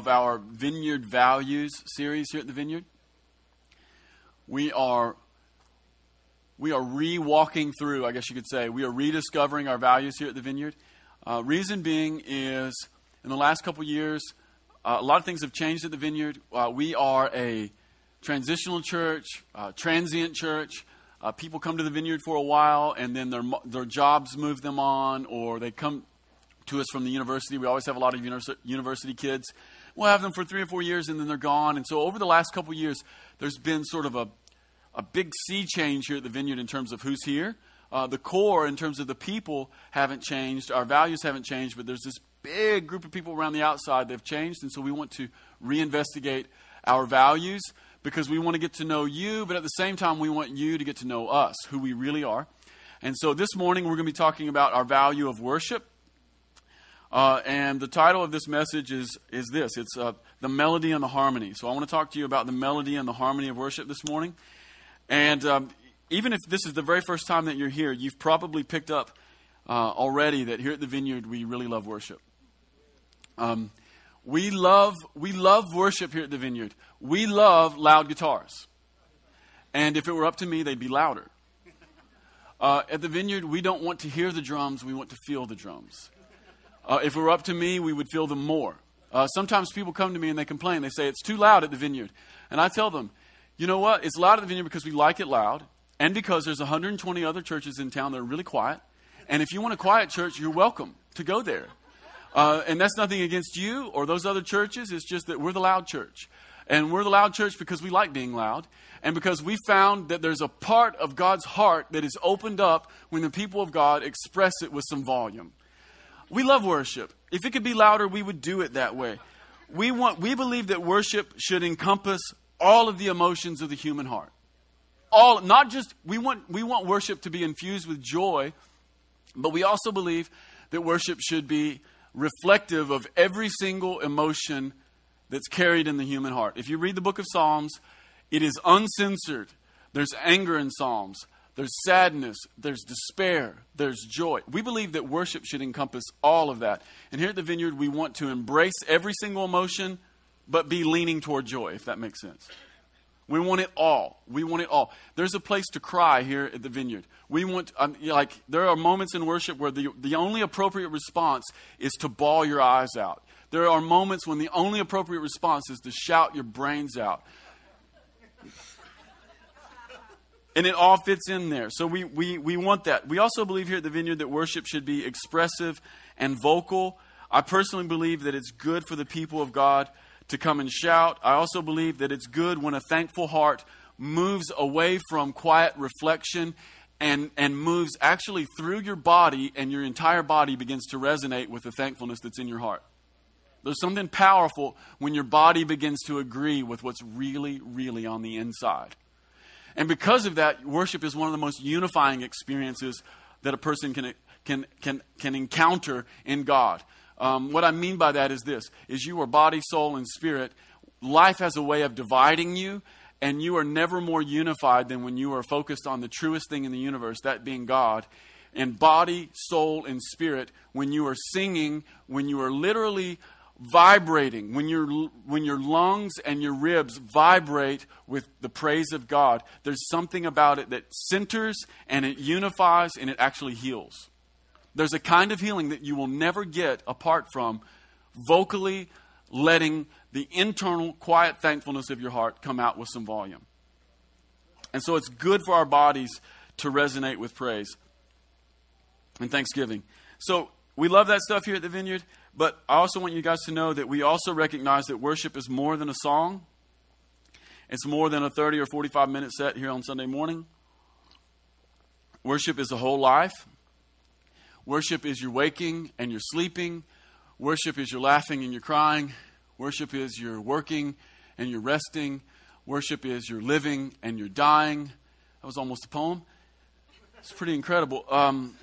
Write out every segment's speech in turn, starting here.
of our Vineyard Values series here at the Vineyard. We are we are re-walking through, I guess you could say, we are rediscovering our values here at the Vineyard. Uh, reason being is, in the last couple years, uh, a lot of things have changed at the Vineyard. Uh, we are a transitional church, uh, transient church. Uh, people come to the Vineyard for a while, and then their their jobs move them on, or they come to us from the university. We always have a lot of university kids. We'll have them for three or four years, and then they're gone. And so, over the last couple years, there's been sort of a a big sea change here at the Vineyard in terms of who's here. Uh, the core, in terms of the people, haven't changed. Our values haven't changed, but there's this big group of people around the outside that have changed, and so we want to reinvestigate our values because we want to get to know you, but at the same time, we want you to get to know us, who we really are. And so this morning, we're going to be talking about our value of worship. Uh, and the title of this message is, is this it's uh, The Melody and the Harmony. So I want to talk to you about the melody and the harmony of worship this morning. And um, even if this is the very first time that you're here, you've probably picked up uh, already that here at the Vineyard we really love worship. Um, we love we love worship here at the Vineyard. We love loud guitars, and if it were up to me, they'd be louder. Uh, at the Vineyard, we don't want to hear the drums; we want to feel the drums. Uh, if it were up to me, we would feel them more. Uh, sometimes people come to me and they complain. They say it's too loud at the Vineyard, and I tell them you know what? It's loud at the vineyard because we like it loud, and because there's 120 other churches in town that are really quiet. And if you want a quiet church, you're welcome to go there. Uh, and that's nothing against you or those other churches. It's just that we're the loud church. And we're the loud church because we like being loud. And because we found that there's a part of God's heart that is opened up when the people of God express it with some volume. We love worship. If it could be louder, we would do it that way. We, want, we believe that worship should encompass all of the emotions of the human heart. All, not just, we want, we want worship to be infused with joy, but we also believe that worship should be reflective of every single emotion that's carried in the human heart. If you read the book of Psalms, it is uncensored. There's anger in Psalms, there's sadness, there's despair, there's joy. We believe that worship should encompass all of that. And here at the Vineyard, we want to embrace every single emotion but be leaning toward joy, if that makes sense. We want it all. We want it all. There's a place to cry here at the vineyard. We want, um, like, there are moments in worship where the, the only appropriate response is to bawl your eyes out. There are moments when the only appropriate response is to shout your brains out. And it all fits in there. So we, we, we want that. We also believe here at the vineyard that worship should be expressive and vocal. I personally believe that it's good for the people of God to come and shout. I also believe that it's good when a thankful heart moves away from quiet reflection and, and moves actually through your body, and your entire body begins to resonate with the thankfulness that's in your heart. There's something powerful when your body begins to agree with what's really, really on the inside. And because of that, worship is one of the most unifying experiences that a person can, can, can, can encounter in God. Um, what I mean by that is this: is you are body, soul, and spirit. Life has a way of dividing you, and you are never more unified than when you are focused on the truest thing in the universe, that being God. And body, soul, and spirit, when you are singing, when you are literally vibrating, when, your when your lungs and your ribs vibrate with the praise of God, there's something about it that centers and it unifies and it actually heals. There's a kind of healing that you will never get apart from vocally letting the internal quiet thankfulness of your heart come out with some volume. And so it's good for our bodies to resonate with praise and thanksgiving. So we love that stuff here at the Vineyard, but I also want you guys to know that we also recognize that worship is more than a song. It's more than a 30 or 45 minute set here on Sunday morning. Worship is a whole life. Worship is your waking and your sleeping. Worship is your laughing and your crying. Worship is your working and your resting. Worship is your living and your dying. That was almost a poem. It's pretty incredible. Um,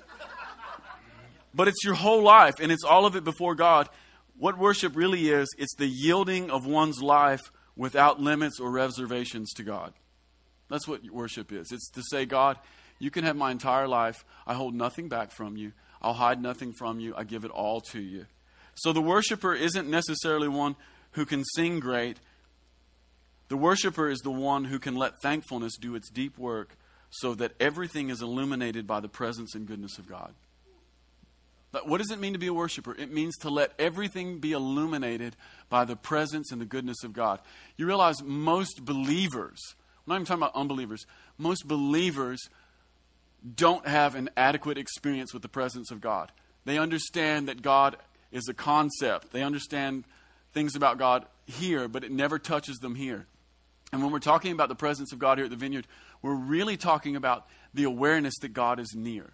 but it's your whole life, and it's all of it before God. What worship really is, it's the yielding of one's life without limits or reservations to God. That's what worship is. It's to say, God, you can have my entire life. I hold nothing back from you. I'll hide nothing from you. I give it all to you. So the worshiper isn't necessarily one who can sing great. The worshiper is the one who can let thankfulness do its deep work so that everything is illuminated by the presence and goodness of God. But what does it mean to be a worshiper? It means to let everything be illuminated by the presence and the goodness of God. You realize most believers, I'm not even talking about unbelievers, most believers don't have an adequate experience with the presence of God. They understand that God is a concept, they understand things about God here, but it never touches them here. And when we're talking about the presence of God here at the vineyard, we're really talking about the awareness that God is near.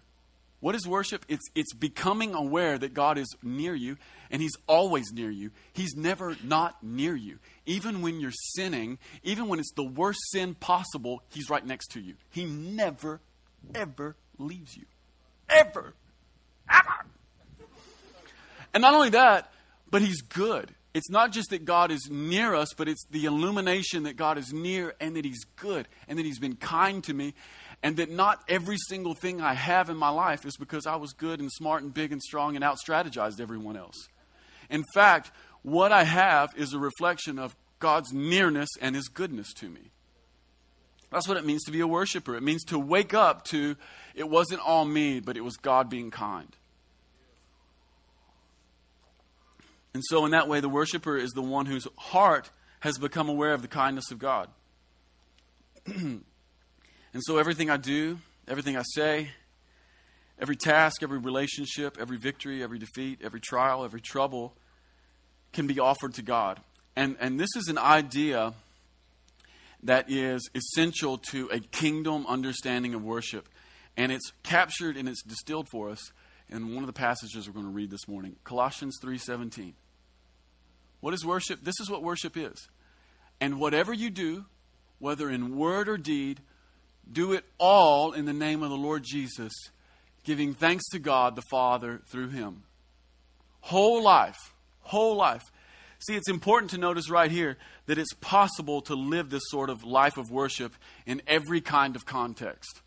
What is worship? It's, it's becoming aware that God is near you and He's always near you. He's never not near you. Even when you're sinning, even when it's the worst sin possible, He's right next to you. He never, ever leaves you. Ever. Ever. And not only that, but He's good. It's not just that God is near us, but it's the illumination that God is near and that He's good and that He's been kind to me and that not every single thing I have in my life is because I was good and smart and big and strong and out strategized everyone else. In fact, what I have is a reflection of God's nearness and His goodness to me. That's what it means to be a worshiper. It means to wake up to it wasn't all me, but it was God being kind. And so, in that way, the worshiper is the one whose heart has become aware of the kindness of God. And so everything I do, everything I say, every task, every relationship, every victory, every defeat, every trial, every trouble can be offered to God. And, and this is an idea that is essential to a kingdom understanding of worship. And it's captured and it's distilled for us in one of the passages we're going to read this morning, Colossians 3:17. What is worship? This is what worship is. And whatever you do, whether in word or deed, do it all in the name of the Lord Jesus, giving thanks to God the Father through him. Whole life, whole life. See, it's important to notice right here that it's possible to live this sort of life of worship in every kind of context.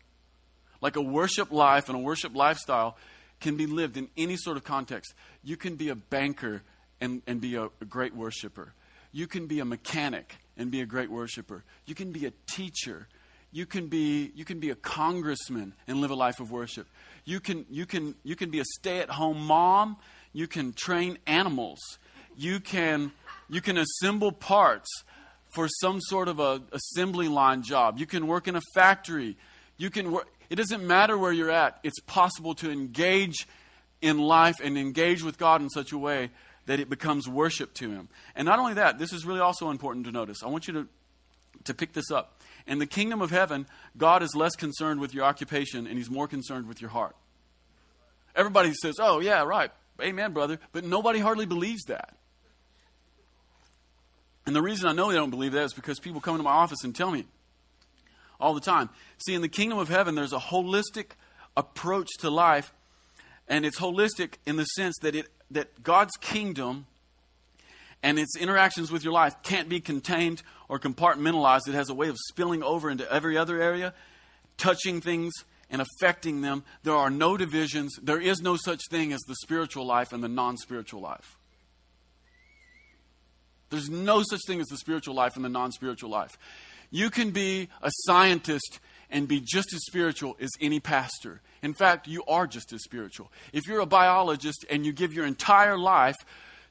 Like a worship life and a worship lifestyle can be lived in any sort of context. You can be a banker and, and be a, great worshiper. You can be a mechanic and be a great worshiper. You can be a teacher you can be you can be a congressman and live a life of worship. You can you can you can be a stay-at-home mom. You can train animals. You can you can assemble parts for some sort of a assembly line job. You can work in a factory. You can work it doesn't matter where you're at. It's possible to engage in life and engage with God in such a way that it becomes worship to him. And not only that, this is really also important to notice. I want you to to pick this up. In the kingdom of heaven, God is less concerned with your occupation and he's more concerned with your heart. Everybody says, oh, yeah, right. Amen, brother. But nobody hardly believes that. And the reason I know they don't believe that is because people come into my office and tell me all the time. See, in the kingdom of heaven, there's a holistic approach to life, and it's holistic in the sense that it that God's kingdom and its interactions with your life can't be contained or compartmentalized. It has a way of spilling over into every other area, touching things and affecting them. There are no divisions. There is no such thing as the spiritual life and the non spiritual life. There's no such thing as the spiritual life and the non spiritual life. You can be a scientist and be just as spiritual as any pastor. In fact, you are just as spiritual. If you're a biologist and you give your entire life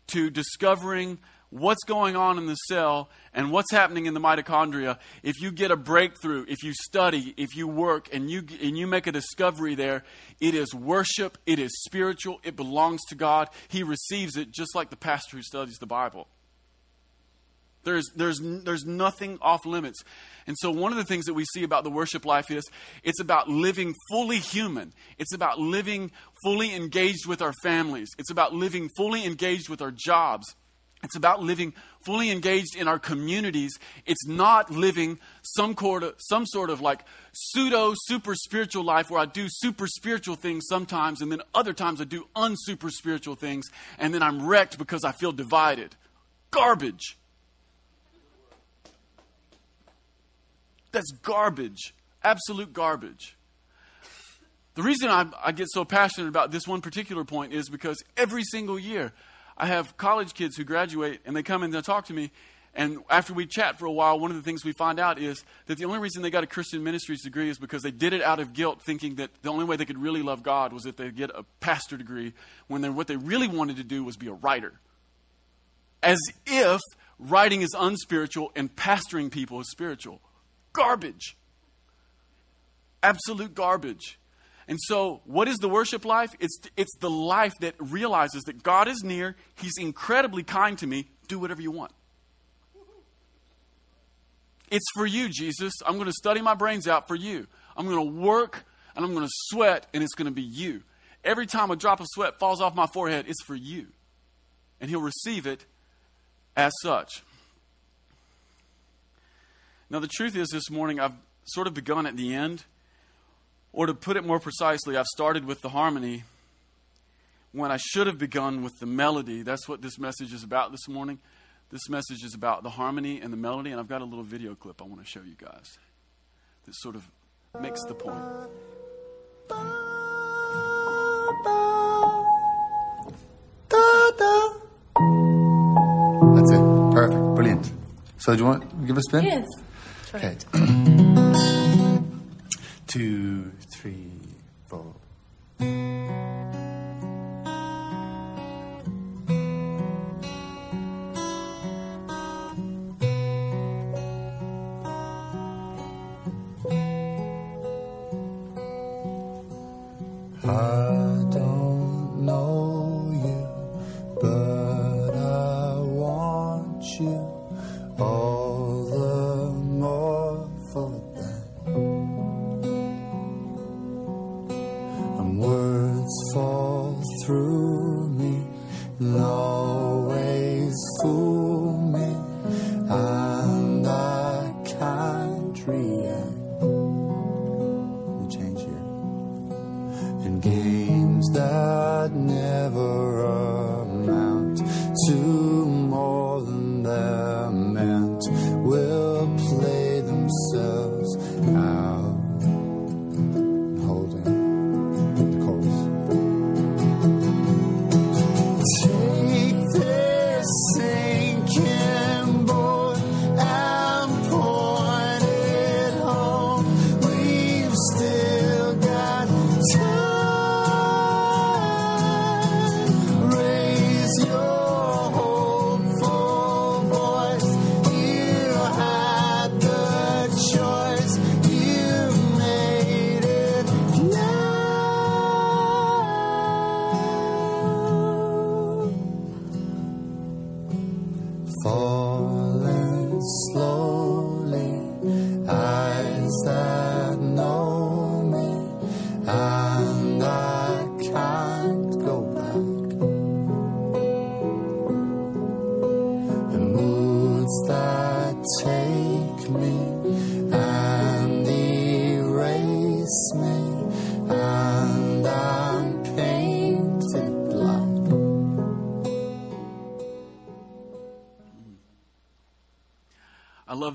to discovering what's going on in the cell and what's happening in the mitochondria if you get a breakthrough if you study if you work and you and you make a discovery there it is worship it is spiritual it belongs to god he receives it just like the pastor who studies the bible there's, there's, there's nothing off limits. And so, one of the things that we see about the worship life is it's about living fully human. It's about living fully engaged with our families. It's about living fully engaged with our jobs. It's about living fully engaged in our communities. It's not living some, of, some sort of like pseudo super spiritual life where I do super spiritual things sometimes and then other times I do unsuper spiritual things and then I'm wrecked because I feel divided. Garbage. That's garbage. Absolute garbage. The reason I, I, get so passionate about this one particular point is because every single year I have college kids who graduate and they come and talk to me. And after we chat for a while, one of the things we find out is that the only reason they got a Christian ministries degree is because they did it out of guilt, thinking that the only way they could really love God was if they get a pastor degree, when they, what they really wanted to do was be a writer. As if writing is unspiritual and pastoring people is spiritual. Garbage. Absolute garbage. And so, what is the worship life? It's, it's the life that realizes that God is near, He's incredibly kind to me. Do whatever you want. It's for you, Jesus. I'm going to study my brains out for you. I'm going to work and I'm going to sweat, and it's going to be you. Every time a drop of sweat falls off my forehead, it's for you. And He'll receive it as such. Now, the truth is, this morning I've sort of begun at the end or to put it more precisely, I've started with the harmony when I should have begun with the melody. That's what this message is about this morning. This message is about the harmony and the melody, and I've got a little video clip I want to show you guys that sort of makes the point. That's it. Perfect. Brilliant. So, do you want to give a spin? Yes. Okay. Two, three, four.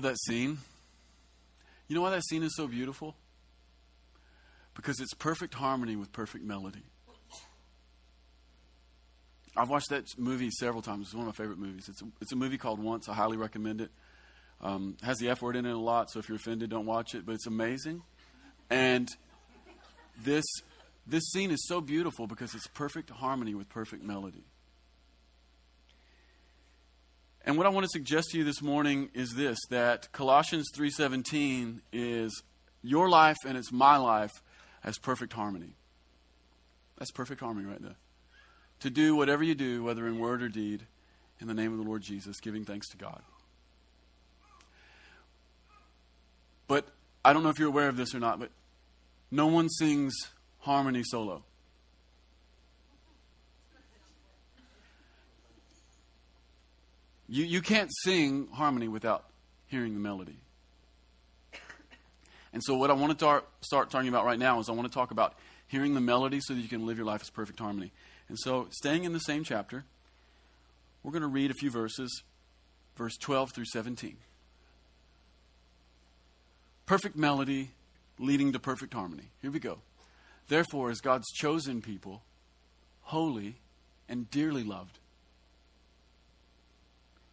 That scene. You know why that scene is so beautiful? Because it's perfect harmony with perfect melody. I've watched that movie several times. It's one of my favorite movies. It's a, it's a movie called Once. I highly recommend it. Um, has the F word in it a lot, so if you're offended, don't watch it. But it's amazing. And this this scene is so beautiful because it's perfect harmony with perfect melody. And what I want to suggest to you this morning is this that Colossians 3:17 is your life and it's my life as perfect harmony. That's perfect harmony right there. To do whatever you do, whether in word or deed, in the name of the Lord Jesus, giving thanks to God. But I don't know if you're aware of this or not, but no one sings harmony solo. You, you can't sing harmony without hearing the melody. And so, what I want to tar- start talking about right now is I want to talk about hearing the melody so that you can live your life as perfect harmony. And so, staying in the same chapter, we're going to read a few verses, verse 12 through 17. Perfect melody leading to perfect harmony. Here we go. Therefore, as God's chosen people, holy and dearly loved,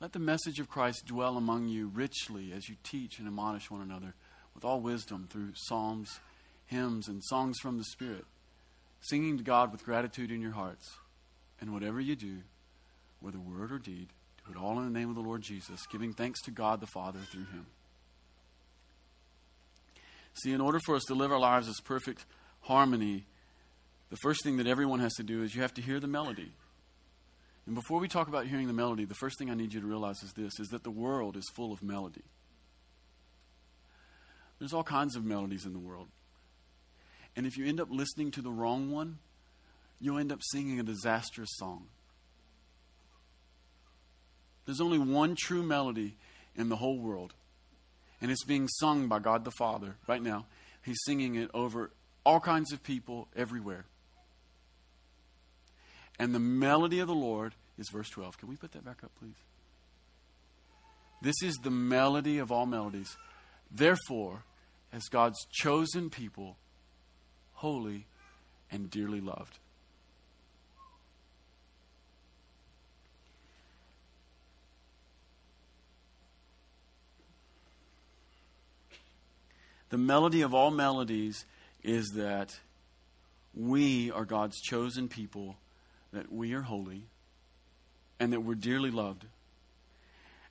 Let the message of Christ dwell among you richly as you teach and admonish one another with all wisdom through psalms, hymns, and songs from the Spirit, singing to God with gratitude in your hearts. And whatever you do, whether word or deed, do it all in the name of the Lord Jesus, giving thanks to God the Father through him. See, in order for us to live our lives as perfect harmony, the first thing that everyone has to do is you have to hear the melody. And before we talk about hearing the melody, the first thing I need you to realize is this is that the world is full of melody. There's all kinds of melodies in the world. And if you end up listening to the wrong one, you'll end up singing a disastrous song. There's only one true melody in the whole world, and it's being sung by God the Father right now. He's singing it over all kinds of people everywhere. And the melody of the Lord is verse 12. Can we put that back up, please? This is the melody of all melodies. Therefore, as God's chosen people, holy and dearly loved. The melody of all melodies is that we are God's chosen people, that we are holy, and that we're dearly loved.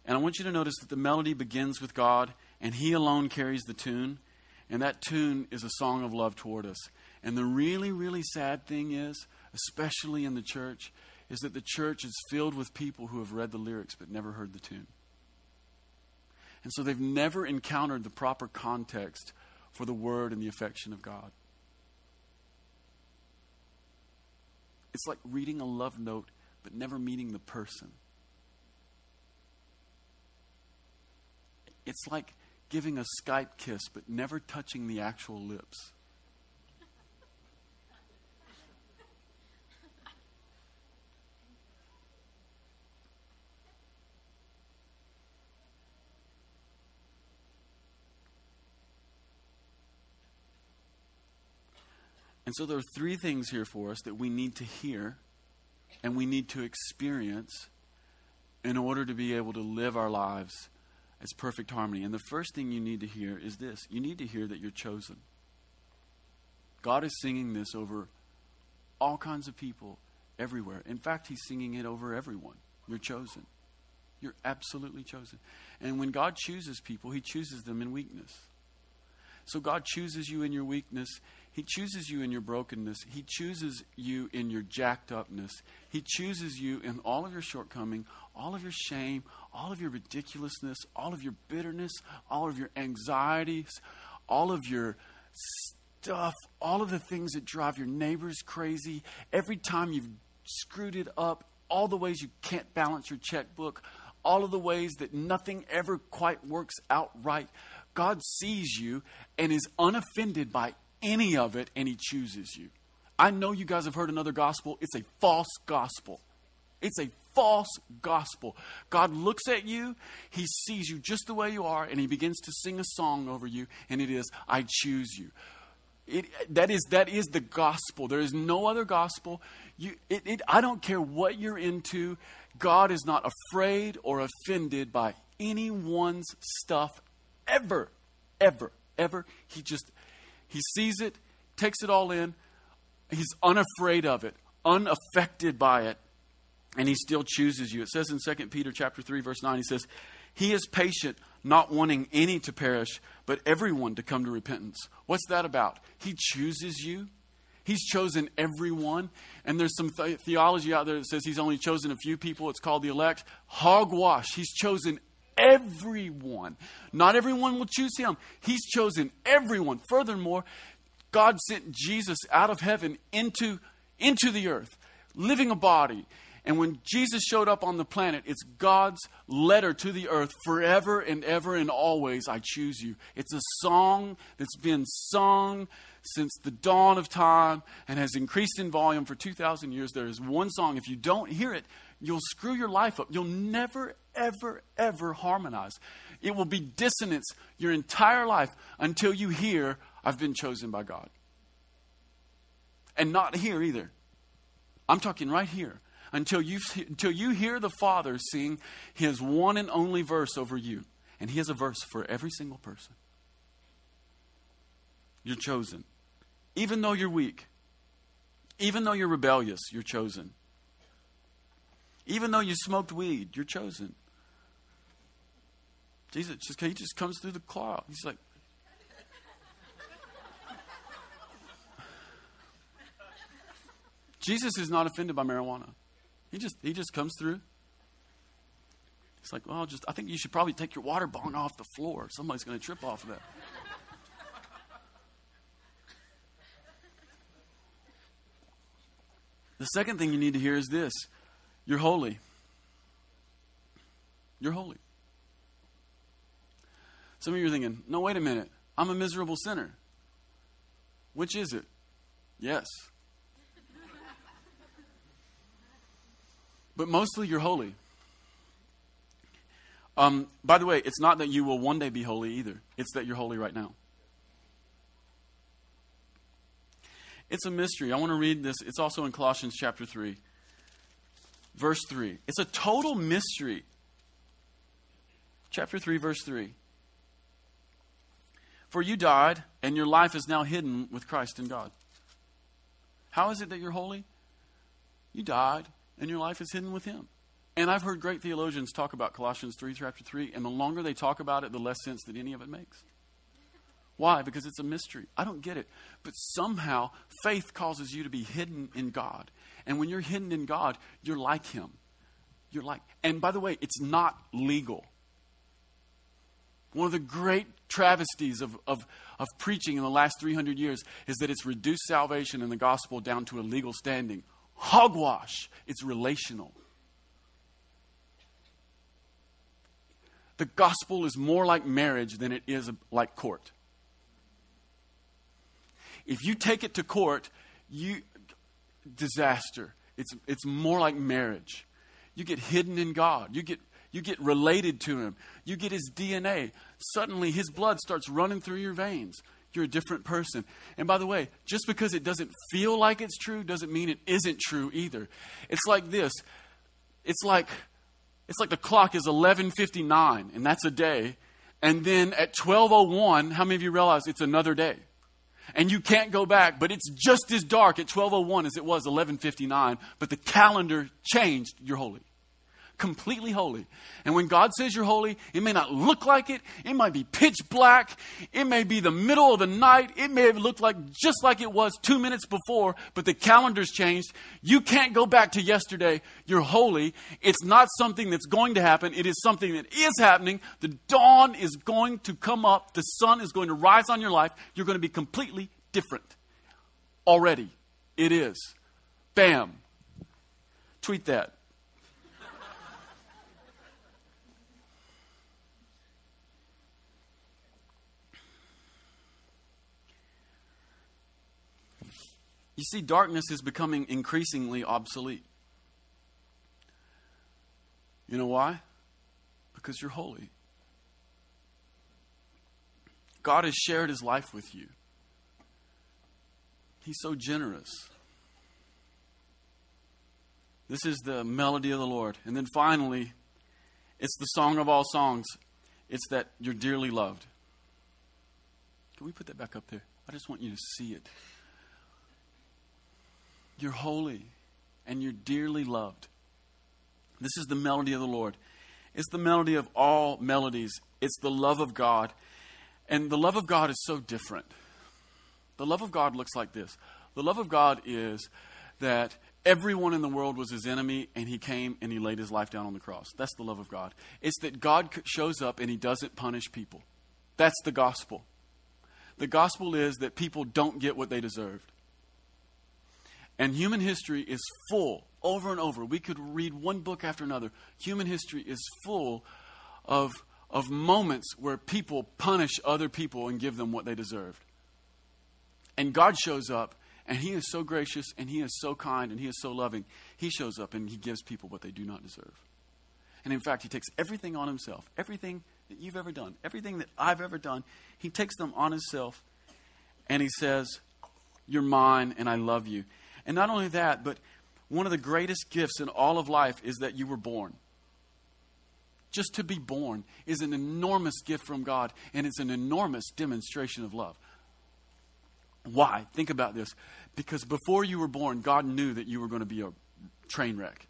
And I want you to notice that the melody begins with God, and He alone carries the tune, and that tune is a song of love toward us. And the really, really sad thing is, especially in the church, is that the church is filled with people who have read the lyrics but never heard the tune. And so they've never encountered the proper context for the word and the affection of God. It's like reading a love note but never meeting the person. It's like giving a Skype kiss but never touching the actual lips. And so there are three things here for us that we need to hear and we need to experience in order to be able to live our lives as perfect harmony. And the first thing you need to hear is this you need to hear that you're chosen. God is singing this over all kinds of people everywhere. In fact, He's singing it over everyone. You're chosen. You're absolutely chosen. And when God chooses people, He chooses them in weakness. So God chooses you in your weakness. He chooses you in your brokenness. He chooses you in your jacked upness. He chooses you in all of your shortcoming, all of your shame, all of your ridiculousness, all of your bitterness, all of your anxieties, all of your stuff, all of the things that drive your neighbors crazy. Every time you've screwed it up, all the ways you can't balance your checkbook, all of the ways that nothing ever quite works out right. God sees you and is unoffended by any of it, and He chooses you. I know you guys have heard another gospel. It's a false gospel. It's a false gospel. God looks at you, He sees you just the way you are, and He begins to sing a song over you, and it is, I choose you. It, that, is, that is the gospel. There is no other gospel. You, it, it, I don't care what you're into, God is not afraid or offended by anyone's stuff ever, ever, ever. He just, he sees it, takes it all in. He's unafraid of it, unaffected by it, and he still chooses you. It says in 2 Peter chapter 3 verse 9 he says, "He is patient, not wanting any to perish, but everyone to come to repentance." What's that about? He chooses you. He's chosen everyone. And there's some th- theology out there that says he's only chosen a few people. It's called the elect. Hogwash. He's chosen everyone. Not everyone will choose him. He's chosen everyone. Furthermore, God sent Jesus out of heaven into, into the earth, living a body. And when Jesus showed up on the planet, it's God's letter to the earth forever and ever and always, I choose you. It's a song that's been sung since the dawn of time and has increased in volume for 2,000 years. There is one song. If you don't hear it, you'll screw your life up. You'll never, ever, ever harmonize. It will be dissonance your entire life until you hear, I've been chosen by God. And not here either. I'm talking right here until you, until you hear the Father sing his one and only verse over you. And he has a verse for every single person. You're chosen. Even though you're weak, even though you're rebellious, you're chosen. Even though you smoked weed, you're chosen. Jesus just he just comes through the cloud. He's like, Jesus is not offended by marijuana. He just he just comes through. He's like, well, just I think you should probably take your water bong off the floor. Somebody's going to trip off of that. the second thing you need to hear is this: You're holy. You're holy. Some of you are thinking, no, wait a minute. I'm a miserable sinner. Which is it? Yes. but mostly you're holy. Um, by the way, it's not that you will one day be holy either, it's that you're holy right now. It's a mystery. I want to read this. It's also in Colossians chapter 3, verse 3. It's a total mystery. Chapter 3, verse 3. For you died, and your life is now hidden with Christ in God. How is it that you're holy? You died, and your life is hidden with Him. And I've heard great theologians talk about Colossians 3, chapter 3, and the longer they talk about it, the less sense that any of it makes. Why? Because it's a mystery. I don't get it. But somehow, faith causes you to be hidden in God. And when you're hidden in God, you're like Him. You're like, and by the way, it's not legal. One of the great travesties of, of, of preaching in the last 300 years is that it's reduced salvation and the gospel down to a legal standing. Hogwash. It's relational. The gospel is more like marriage than it is like court. If you take it to court, you disaster. It's, it's more like marriage. You get hidden in God. You get you get related to him. You get his DNA. Suddenly, his blood starts running through your veins. You're a different person. And by the way, just because it doesn't feel like it's true doesn't mean it isn't true either. It's like this. It's like it's like the clock is 11:59 and that's a day. And then at 12:01, how many of you realize it's another day? And you can't go back, but it's just as dark at 12:01 as it was 11:59, but the calendar changed. You're holy completely holy. And when God says you're holy, it may not look like it. It might be pitch black. It may be the middle of the night. It may have looked like just like it was two minutes before, but the calendar's changed. You can't go back to yesterday. You're holy. It's not something that's going to happen. It is something that is happening. The dawn is going to come up. The sun is going to rise on your life. You're going to be completely different. Already. It is. Bam. Tweet that. You see, darkness is becoming increasingly obsolete. You know why? Because you're holy. God has shared his life with you. He's so generous. This is the melody of the Lord. And then finally, it's the song of all songs. It's that you're dearly loved. Can we put that back up there? I just want you to see it. You're holy and you're dearly loved. This is the melody of the Lord. It's the melody of all melodies. It's the love of God. And the love of God is so different. The love of God looks like this the love of God is that everyone in the world was his enemy and he came and he laid his life down on the cross. That's the love of God. It's that God shows up and he doesn't punish people. That's the gospel. The gospel is that people don't get what they deserved. And human history is full, over and over. We could read one book after another. Human history is full of, of moments where people punish other people and give them what they deserved. And God shows up, and He is so gracious, and He is so kind, and He is so loving. He shows up, and He gives people what they do not deserve. And in fact, He takes everything on Himself, everything that you've ever done, everything that I've ever done, He takes them on Himself, and He says, You're mine, and I love you. And not only that, but one of the greatest gifts in all of life is that you were born. Just to be born is an enormous gift from God, and it's an enormous demonstration of love. Why? Think about this. Because before you were born, God knew that you were going to be a train wreck.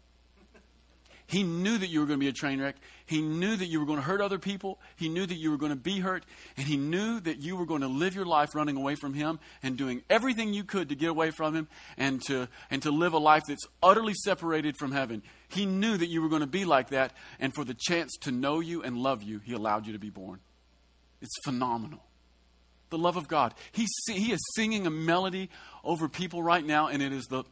He knew that you were going to be a train wreck. He knew that you were going to hurt other people. He knew that you were going to be hurt. And he knew that you were going to live your life running away from him and doing everything you could to get away from him and to, and to live a life that's utterly separated from heaven. He knew that you were going to be like that. And for the chance to know you and love you, he allowed you to be born. It's phenomenal. The love of God. He, he is singing a melody over people right now, and it is the,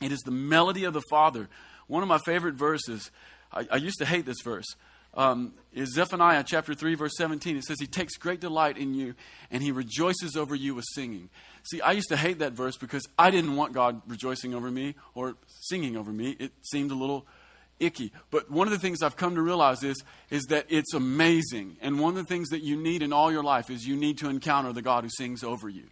it is the melody of the Father one of my favorite verses, I, I used to hate this verse, um, is Zephaniah chapter 3, verse 17. It says, He takes great delight in you, and He rejoices over you with singing. See, I used to hate that verse because I didn't want God rejoicing over me or singing over me. It seemed a little icky. But one of the things I've come to realize is, is that it's amazing. And one of the things that you need in all your life is you need to encounter the God who sings over you.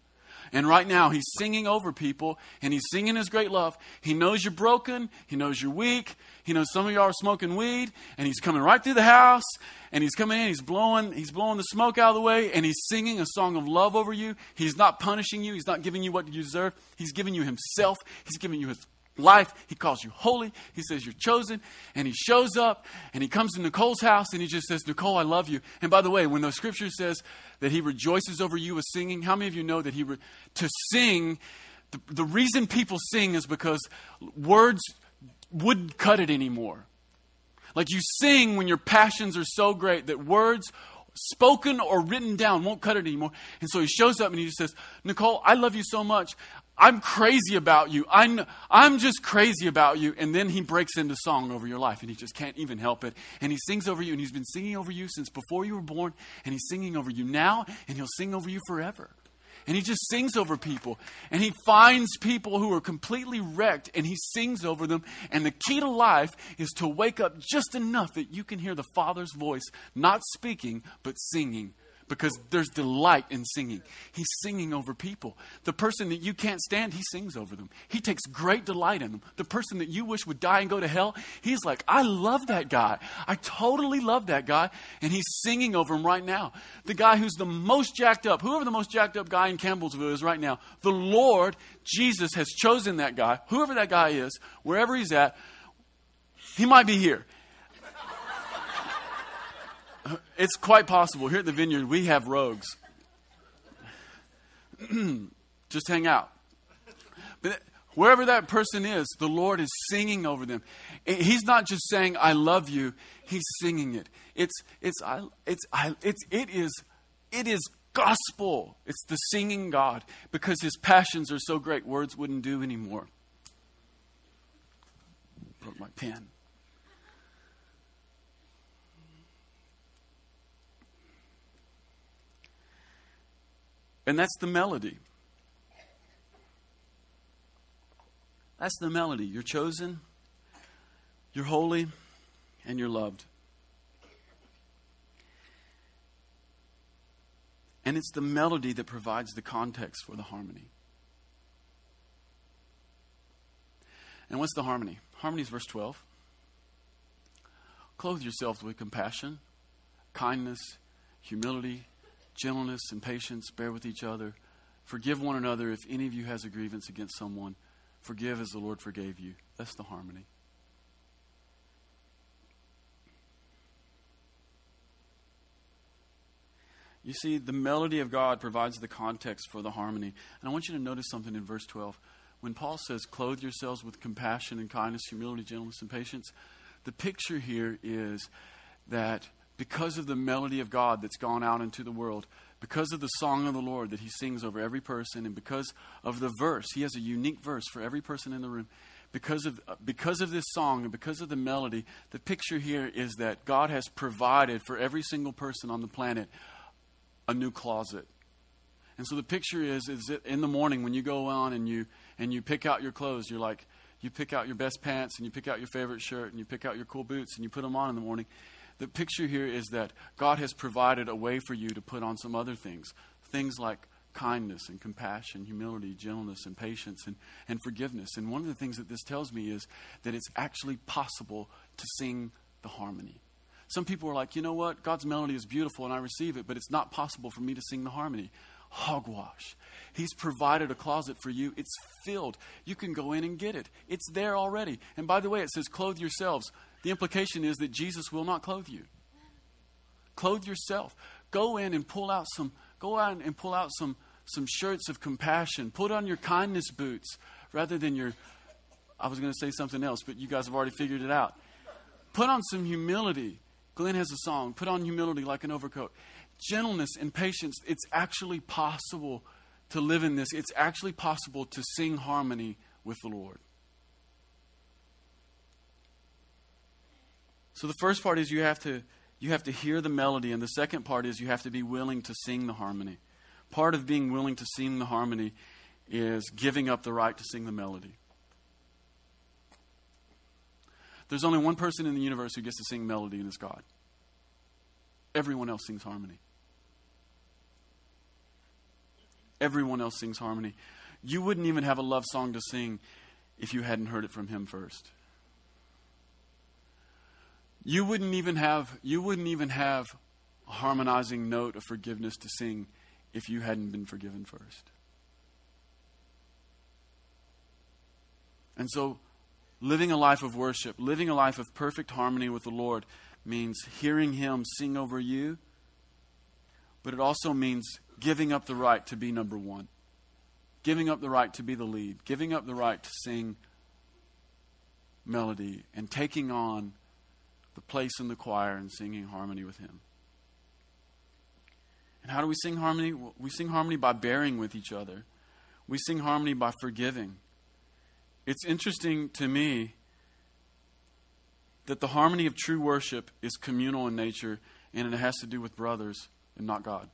And right now, he's singing over people, and he's singing his great love. He knows you're broken. He knows you're weak. He knows some of y'all are smoking weed, and he's coming right through the house, and he's coming in. He's blowing, he's blowing the smoke out of the way, and he's singing a song of love over you. He's not punishing you. He's not giving you what you deserve. He's giving you himself. He's giving you his life. He calls you holy. He says you're chosen. And he shows up and he comes to Nicole's house and he just says, Nicole, I love you. And by the way, when the scripture says that he rejoices over you with singing, how many of you know that he, re- to sing, the, the reason people sing is because words wouldn't cut it anymore. Like you sing when your passions are so great that words spoken or written down won't cut it anymore. And so he shows up and he just says, Nicole, I love you so much. I'm crazy about you. I'm, I'm just crazy about you. And then he breaks into song over your life, and he just can't even help it. And he sings over you, and he's been singing over you since before you were born, and he's singing over you now, and he'll sing over you forever. And he just sings over people. And he finds people who are completely wrecked, and he sings over them. And the key to life is to wake up just enough that you can hear the Father's voice, not speaking, but singing because there's delight in singing. He's singing over people. The person that you can't stand, he sings over them. He takes great delight in them. The person that you wish would die and go to hell, he's like, I love that guy. I totally love that guy. And he's singing over him right now. The guy who's the most jacked up, whoever the most jacked up guy in Campbellsville is right now, the Lord, Jesus, has chosen that guy, whoever that guy is, wherever he's at, he might be here. It's quite possible. Here at the vineyard, we have rogues. Just hang out. But wherever that person is, the Lord is singing over them. He's not just saying, I love you, He's singing it. It's, it's, I, it's, I, it's, it is, it is gospel. It's the singing God because His passions are so great, words wouldn't do anymore. Broke my pen. And that's the melody. That's the melody. You're chosen, you're holy, and you're loved. And it's the melody that provides the context for the harmony. And what's the harmony? Harmony is verse 12. Clothe yourselves with compassion, kindness, humility, gentleness and patience, bear with each other. Forgive one another if any of you has a grievance against someone. Forgive as the Lord forgave you. That's the harmony. You see, the melody of God provides the context for the harmony. And I want you to notice something in verse 12. When Paul says, clothe yourselves with compassion and kindness, humility, gentleness, and patience, the picture here is that because of the melody of God that's gone out into the world, because of the song of the Lord that he sings over every person, and because of the verse, he has a unique verse for every person in the room. because of, uh, because of this song and because of the melody, the picture here is that God has provided for every single person on the planet a new closet. And so the picture is, is that in the morning when you go on and you, and you pick out your clothes, you're like, you pick out your best pants and you pick out your favorite shirt and you pick out your cool boots and you put them on in the morning. The picture here is that God has provided a way for you to put on some other things. Things like kindness and compassion, humility, gentleness and patience and, and forgiveness. And one of the things that this tells me is that it's actually possible to sing the harmony. Some people are like, you know what? God's melody is beautiful and I receive it, but it's not possible for me to sing the harmony. Hogwash. He's provided a closet for you. It's filled. You can go in and get it. It's there already. And by the way, it says, clothe yourselves. The implication is that Jesus will not clothe you. Clothe yourself. Go in and pull out some, go out and pull out some some shirts of compassion. Put on your kindness boots rather than your. I was going to say something else, but you guys have already figured it out. Put on some humility. Glenn has a song. Put on humility like an overcoat. Gentleness and patience. It's actually possible to live in this. It's actually possible to sing harmony with the Lord. So the first part is you have to you have to hear the melody and the second part is you have to be willing to sing the harmony. Part of being willing to sing the harmony is giving up the right to sing the melody. There's only one person in the universe who gets to sing melody, and it's God. Everyone else sings harmony. Everyone else sings harmony. You wouldn't even have a love song to sing if you hadn't heard it from him first. You wouldn't even have you wouldn't even have a harmonizing note of forgiveness to sing if you hadn't been forgiven first. And so, living a life of worship, living a life of perfect harmony with the Lord, means hearing Him sing over you, but it also means giving up the right to be number one, giving up the right to be the lead, giving up the right to sing melody, and taking on the place in the choir and singing harmony with Him. And how do we sing harmony? We sing harmony by bearing with each other. We sing harmony by forgiving. It's interesting to me that the harmony of true worship is communal in nature and it has to do with brothers and not God.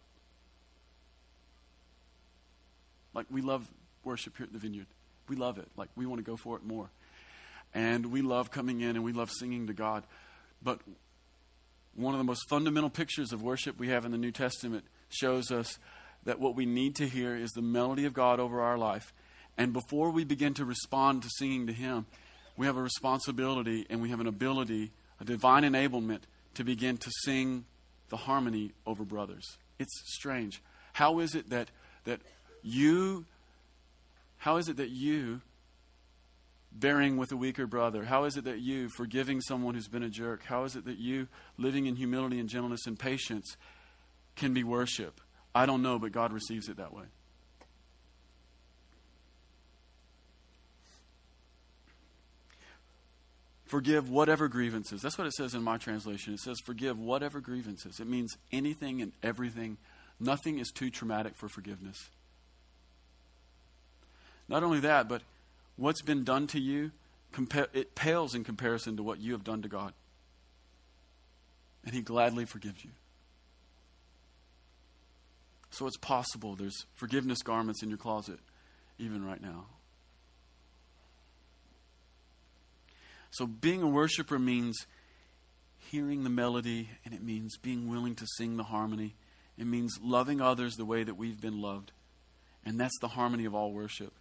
Like, we love worship here at the vineyard. We love it. Like, we want to go for it more. And we love coming in and we love singing to God. But one of the most fundamental pictures of worship we have in the New Testament shows us that what we need to hear is the melody of God over our life. And before we begin to respond to singing to Him, we have a responsibility and we have an ability, a divine enablement to begin to sing the harmony over brothers. It's strange. How is it that, that you, how is it that you, bearing with a weaker brother, how is it that you, forgiving someone who's been a jerk, how is it that you, living in humility and gentleness and patience, can be worship. I don't know, but God receives it that way. Forgive whatever grievances. That's what it says in my translation. It says, forgive whatever grievances. It means anything and everything. Nothing is too traumatic for forgiveness. Not only that, but what's been done to you, it pales in comparison to what you have done to God. And He gladly forgives you. So it's possible there's forgiveness garments in your closet, even right now. So being a worshiper means hearing the melody, and it means being willing to sing the harmony. It means loving others the way that we've been loved. And that's the harmony of all worship.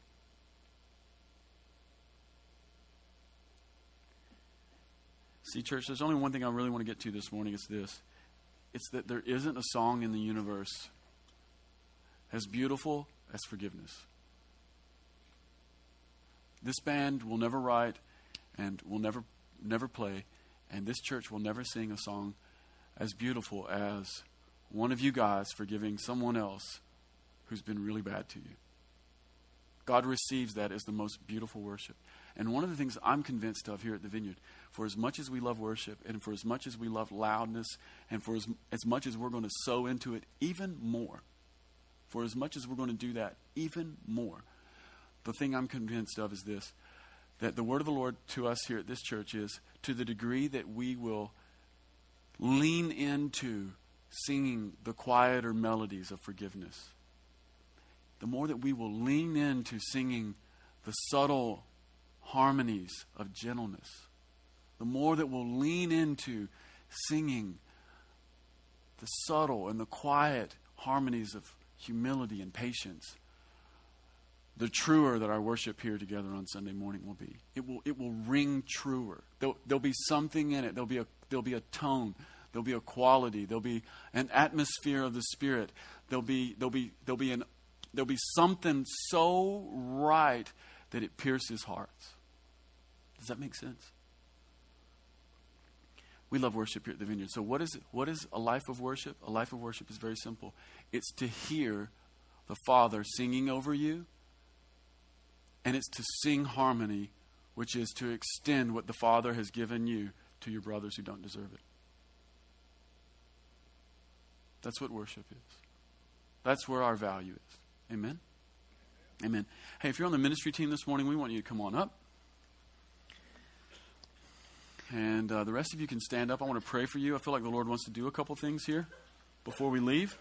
See, church, there's only one thing I really want to get to this morning. It's this it's that there isn't a song in the universe as beautiful as forgiveness. This band will never write and will never never play, and this church will never sing a song as beautiful as one of you guys forgiving someone else who's been really bad to you. God receives that as the most beautiful worship. And one of the things I'm convinced of here at the Vineyard, for as much as we love worship, and for as much as we love loudness, and for as, as much as we're going to sow into it even more, for as much as we're going to do that, even more, the thing I'm convinced of is this that the word of the Lord to us here at this church is to the degree that we will lean into singing the quieter melodies of forgiveness, the more that we will lean into singing the subtle harmonies of gentleness, the more that we'll lean into singing the subtle and the quiet harmonies of humility and patience, the truer that our worship here together on Sunday morning will be. It will, it will ring truer. There'll, there'll be something in it. There'll be, a, there'll be a tone. There'll be a quality. There'll be an atmosphere of the Spirit. There'll be, there'll be, there'll be, an, there'll be something so right that it pierces hearts. Does that make sense? We love worship here at the Vineyard. So, what is, what is a life of worship? A life of worship is very simple it's to hear the Father singing over you, and it's to sing harmony, which is to extend what the Father has given you to your brothers who don't deserve it. That's what worship is. That's where our value is. Amen? Amen. Hey, if you're on the ministry team this morning, we want you to come on up. And uh, the rest of you can stand up. I want to pray for you. I feel like the Lord wants to do a couple things here before we leave.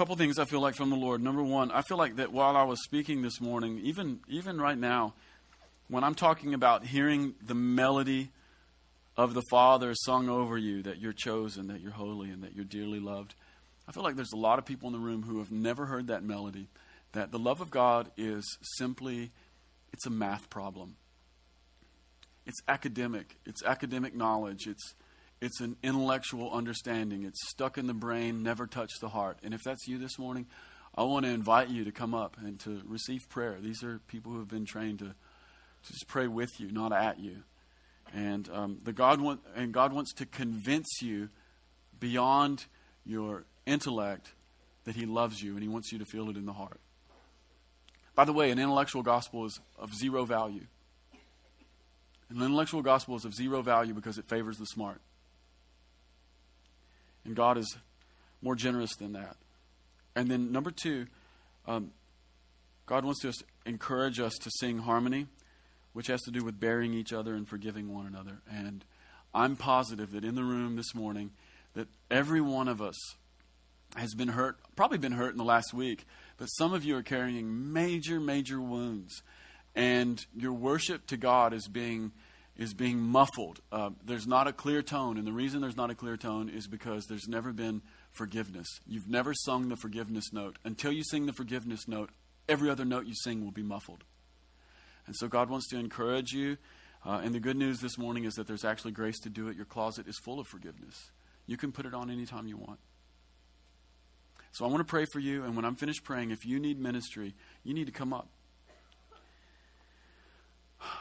couple things I feel like from the Lord. Number one, I feel like that while I was speaking this morning, even even right now, when I'm talking about hearing the melody of the Father sung over you, that you're chosen, that you're holy, and that you're dearly loved, I feel like there's a lot of people in the room who have never heard that melody. That the love of God is simply it's a math problem. It's academic. It's academic knowledge. It's it's an intellectual understanding. It's stuck in the brain, never touched the heart. And if that's you this morning, I want to invite you to come up and to receive prayer. These are people who have been trained to, to just pray with you, not at you. And um, the God want, and God wants to convince you beyond your intellect that He loves you, and He wants you to feel it in the heart. By the way, an intellectual gospel is of zero value. An intellectual gospel is of zero value because it favors the smart. And God is more generous than that. And then, number two, um, God wants to encourage us to sing harmony, which has to do with bearing each other and forgiving one another. And I'm positive that in the room this morning, that every one of us has been hurt, probably been hurt in the last week, but some of you are carrying major, major wounds. And your worship to God is being is being muffled. Uh, there's not a clear tone, and the reason there's not a clear tone is because there's never been forgiveness. You've never sung the forgiveness note. Until you sing the forgiveness note, every other note you sing will be muffled. And so God wants to encourage you. Uh, and the good news this morning is that there's actually grace to do it. Your closet is full of forgiveness. You can put it on anytime you want. So I want to pray for you, and when I'm finished praying, if you need ministry, you need to come up.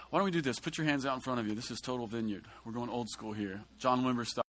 Why don't we do this? Put your hands out in front of you. This is Total Vineyard. We're going old school here. John Wimber style.